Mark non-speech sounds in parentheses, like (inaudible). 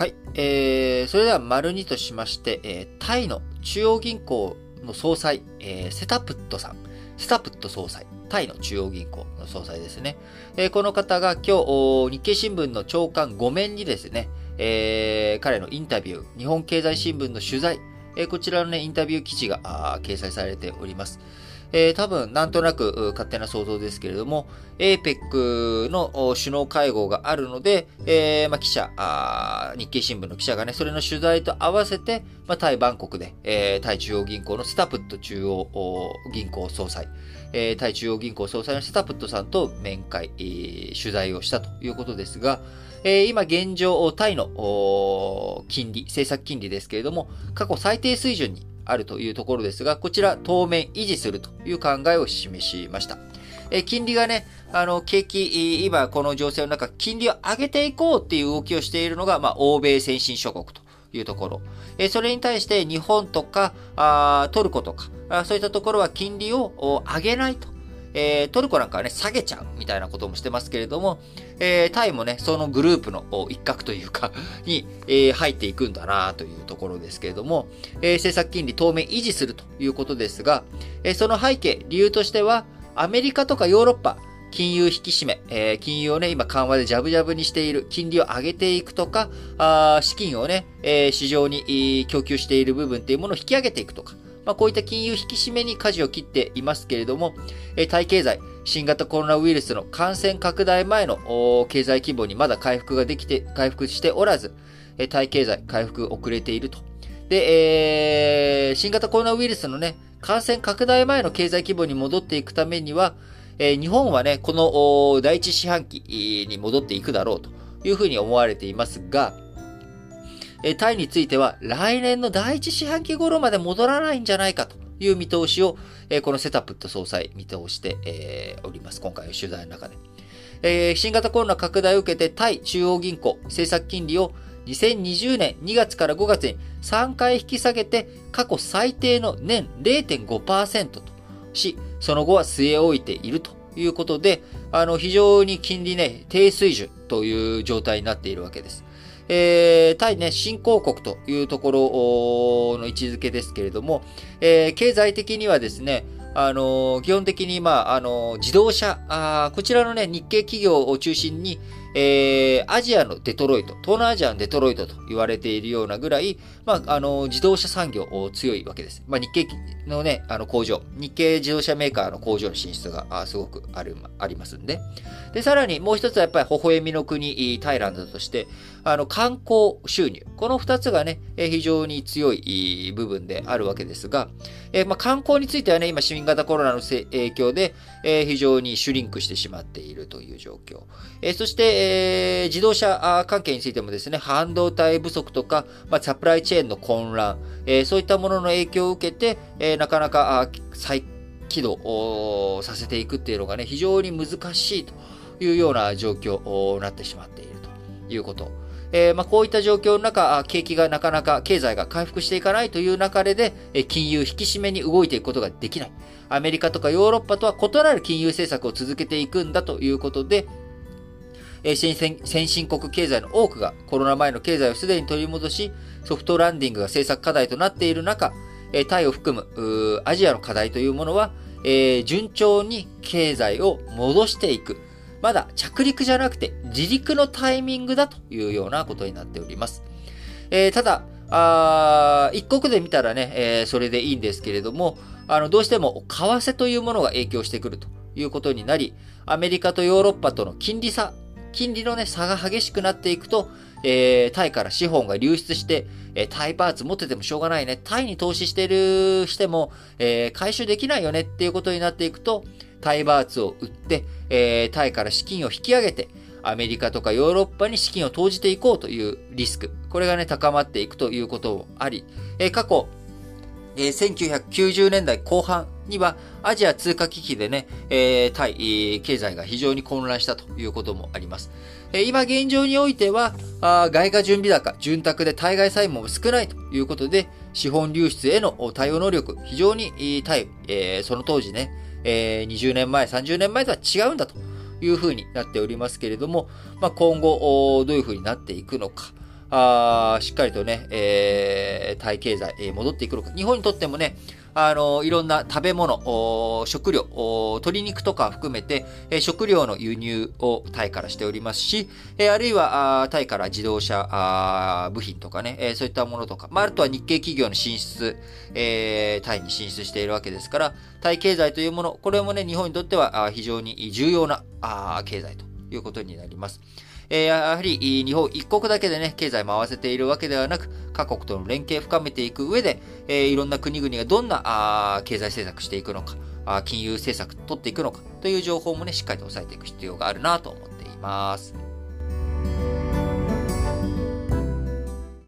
はい。えー、それでは丸2としまして、えー、タイの中央銀行の総裁、えー、セタプットさん、セタプット総裁、タイの中央銀行の総裁ですね。えー、この方が今日、日経新聞の長官5面にですね、えー、彼のインタビュー、日本経済新聞の取材、えー、こちらのね、インタビュー記事が掲載されております。えー、多分、なんとなく勝手な想像ですけれども、APEC の首脳会合があるので、えー、まあ、記者、日経新聞の記者がね、それの取材と合わせて、まあ、タイ・バンコクで、えー、タイ中央銀行のスタプット中央銀行総裁、えー、タイ中央銀行総裁のスタプットさんと面会、えー、取材をしたということですが、えー、今現状、タイの金利、政策金利ですけれども、過去最低水準にあるというところですが、こちら当面維持するという考えを示しました。え金利がね、あの、景気、今この情勢の中、金利を上げていこうっていう動きをしているのが、まあ、欧米先進諸国というところ。えそれに対して日本とか、あトルコとかあ、そういったところは金利を上げないとえー、トルコなんかはね、下げちゃうみたいなこともしてますけれども、えー、タイもね、そのグループの一角というか (laughs) に、えー、入っていくんだなというところですけれども、え、政策金利当面維持するということですが、え、その背景、理由としては、アメリカとかヨーロッパ、金融引き締め、え、金融をね、今緩和でジャブジャブにしている、金利を上げていくとか、あ資金をね、え、市場に供給している部分っていうものを引き上げていくとか、まあ、こういった金融引き締めに舵を切っていますけれども、えタイ経済、新型コロナウイルスの感染拡大前の経済規模にまだ回復ができて、回復しておらず、えタイ経済回復遅れていると。で、えー、新型コロナウイルスのね、感染拡大前の経済規模に戻っていくためには、えー、日本はね、この第一四半期に戻っていくだろうというふうに思われていますが、えタイについては来年の第一四半期頃まで戻らないんじゃないかという見通しを、えこのセタプット総裁見通して、えおります。今回の取材の中で。え新型コロナ拡大を受けてタイ中央銀行政策金利を2020年2月から5月に3回引き下げて過去最低の年0.5%とし、その後は据え置いているということで、あの、非常に金利ね、低水準という状態になっているわけです。えー、対ね、新興国というところの位置づけですけれども、えー、経済的にはですね、あの基本的に、まあ、あの自動車あ、こちらのね、日系企業を中心に、えー、アジアのデトロイト、東南アジアのデトロイトと言われているようなぐらい、まあ、あの、自動車産業強いわけです。まあ、日系のね、あの工場、日系自動車メーカーの工場の進出があすごくある、ありますんで。で、さらにもう一つはやっぱり微笑みの国、タイランドとして、あの、観光収入。この二つがね、非常に強い部分であるわけですが、えー、まあ、観光についてはね、今新型コロナの影響で、えー、非常にシュリンクしてしまっているという状況。えー、そして、え自動車関係についてもですね、半導体不足とか、まあ、サプライチェーンの混乱、えそういったものの影響を受けて、えなかなか再起動させていくっていうのがね、非常に難しいというような状況になってしまっているということ。えー、まあ、こういった状況の中、景気がなかなか経済が回復していかないという中で、え金融引き締めに動いていくことができない。アメリカとかヨーロッパとは異なる金融政策を続けていくんだということで、え先進国経済の多くがコロナ前の経済をすでに取り戻し、ソフトランディングが政策課題となっている中、えタイを含むアジアの課題というものは、えー、順調に経済を戻していく。まだ着陸じゃなくて離陸のタイミングだというようなことになっております。えー、ただ、あ一国で見たらね、えー、それでいいんですけれども、あの、どうしても為替というものが影響してくるということになり、アメリカとヨーロッパとの金利差、金利のね、差が激しくなっていくと、えー、タイから資本が流出して、えー、タイパーツ持っててもしょうがないね。タイに投資してる、しても、えー、回収できないよねっていうことになっていくと、タイバーツを売って、えー、タイから資金を引き上げて、アメリカとかヨーロッパに資金を投じていこうというリスク。これがね、高まっていくということもあり、えー、過去、えー、1990年代後半にはアジア通貨危機でね、えー、タイ、えー、経済が非常に混乱したということもあります。え、今現状においては、あ外貨準備高、潤沢で対外債務も少ないということで、資本流出への対応能力、非常にタイ、えー、その当時ね、えー、20年前、30年前とは違うんだというふうになっておりますけれども、まあ、今後、どういうふうになっていくのか、あしっかりとね、えー、タイ経済、戻ってくのか。日本にとってもね、あの、いろんな食べ物、食料、鶏肉とか含めて、食料の輸入をタイからしておりますし、あるいは、タイから自動車部品とかね、そういったものとか、あ、あとは日系企業の進出、タイに進出しているわけですから、タイ経済というもの、これもね、日本にとっては非常に重要な経済ということになります。えやはり日本一国だけでね、経済回せているわけではなく、各国との連携を深めていく上で、えいろんな国々がどんなあ経済政策していくのか、あ金融政策を取っていくのかという情報もね、しっかりと押さえていく必要があるなと思っています。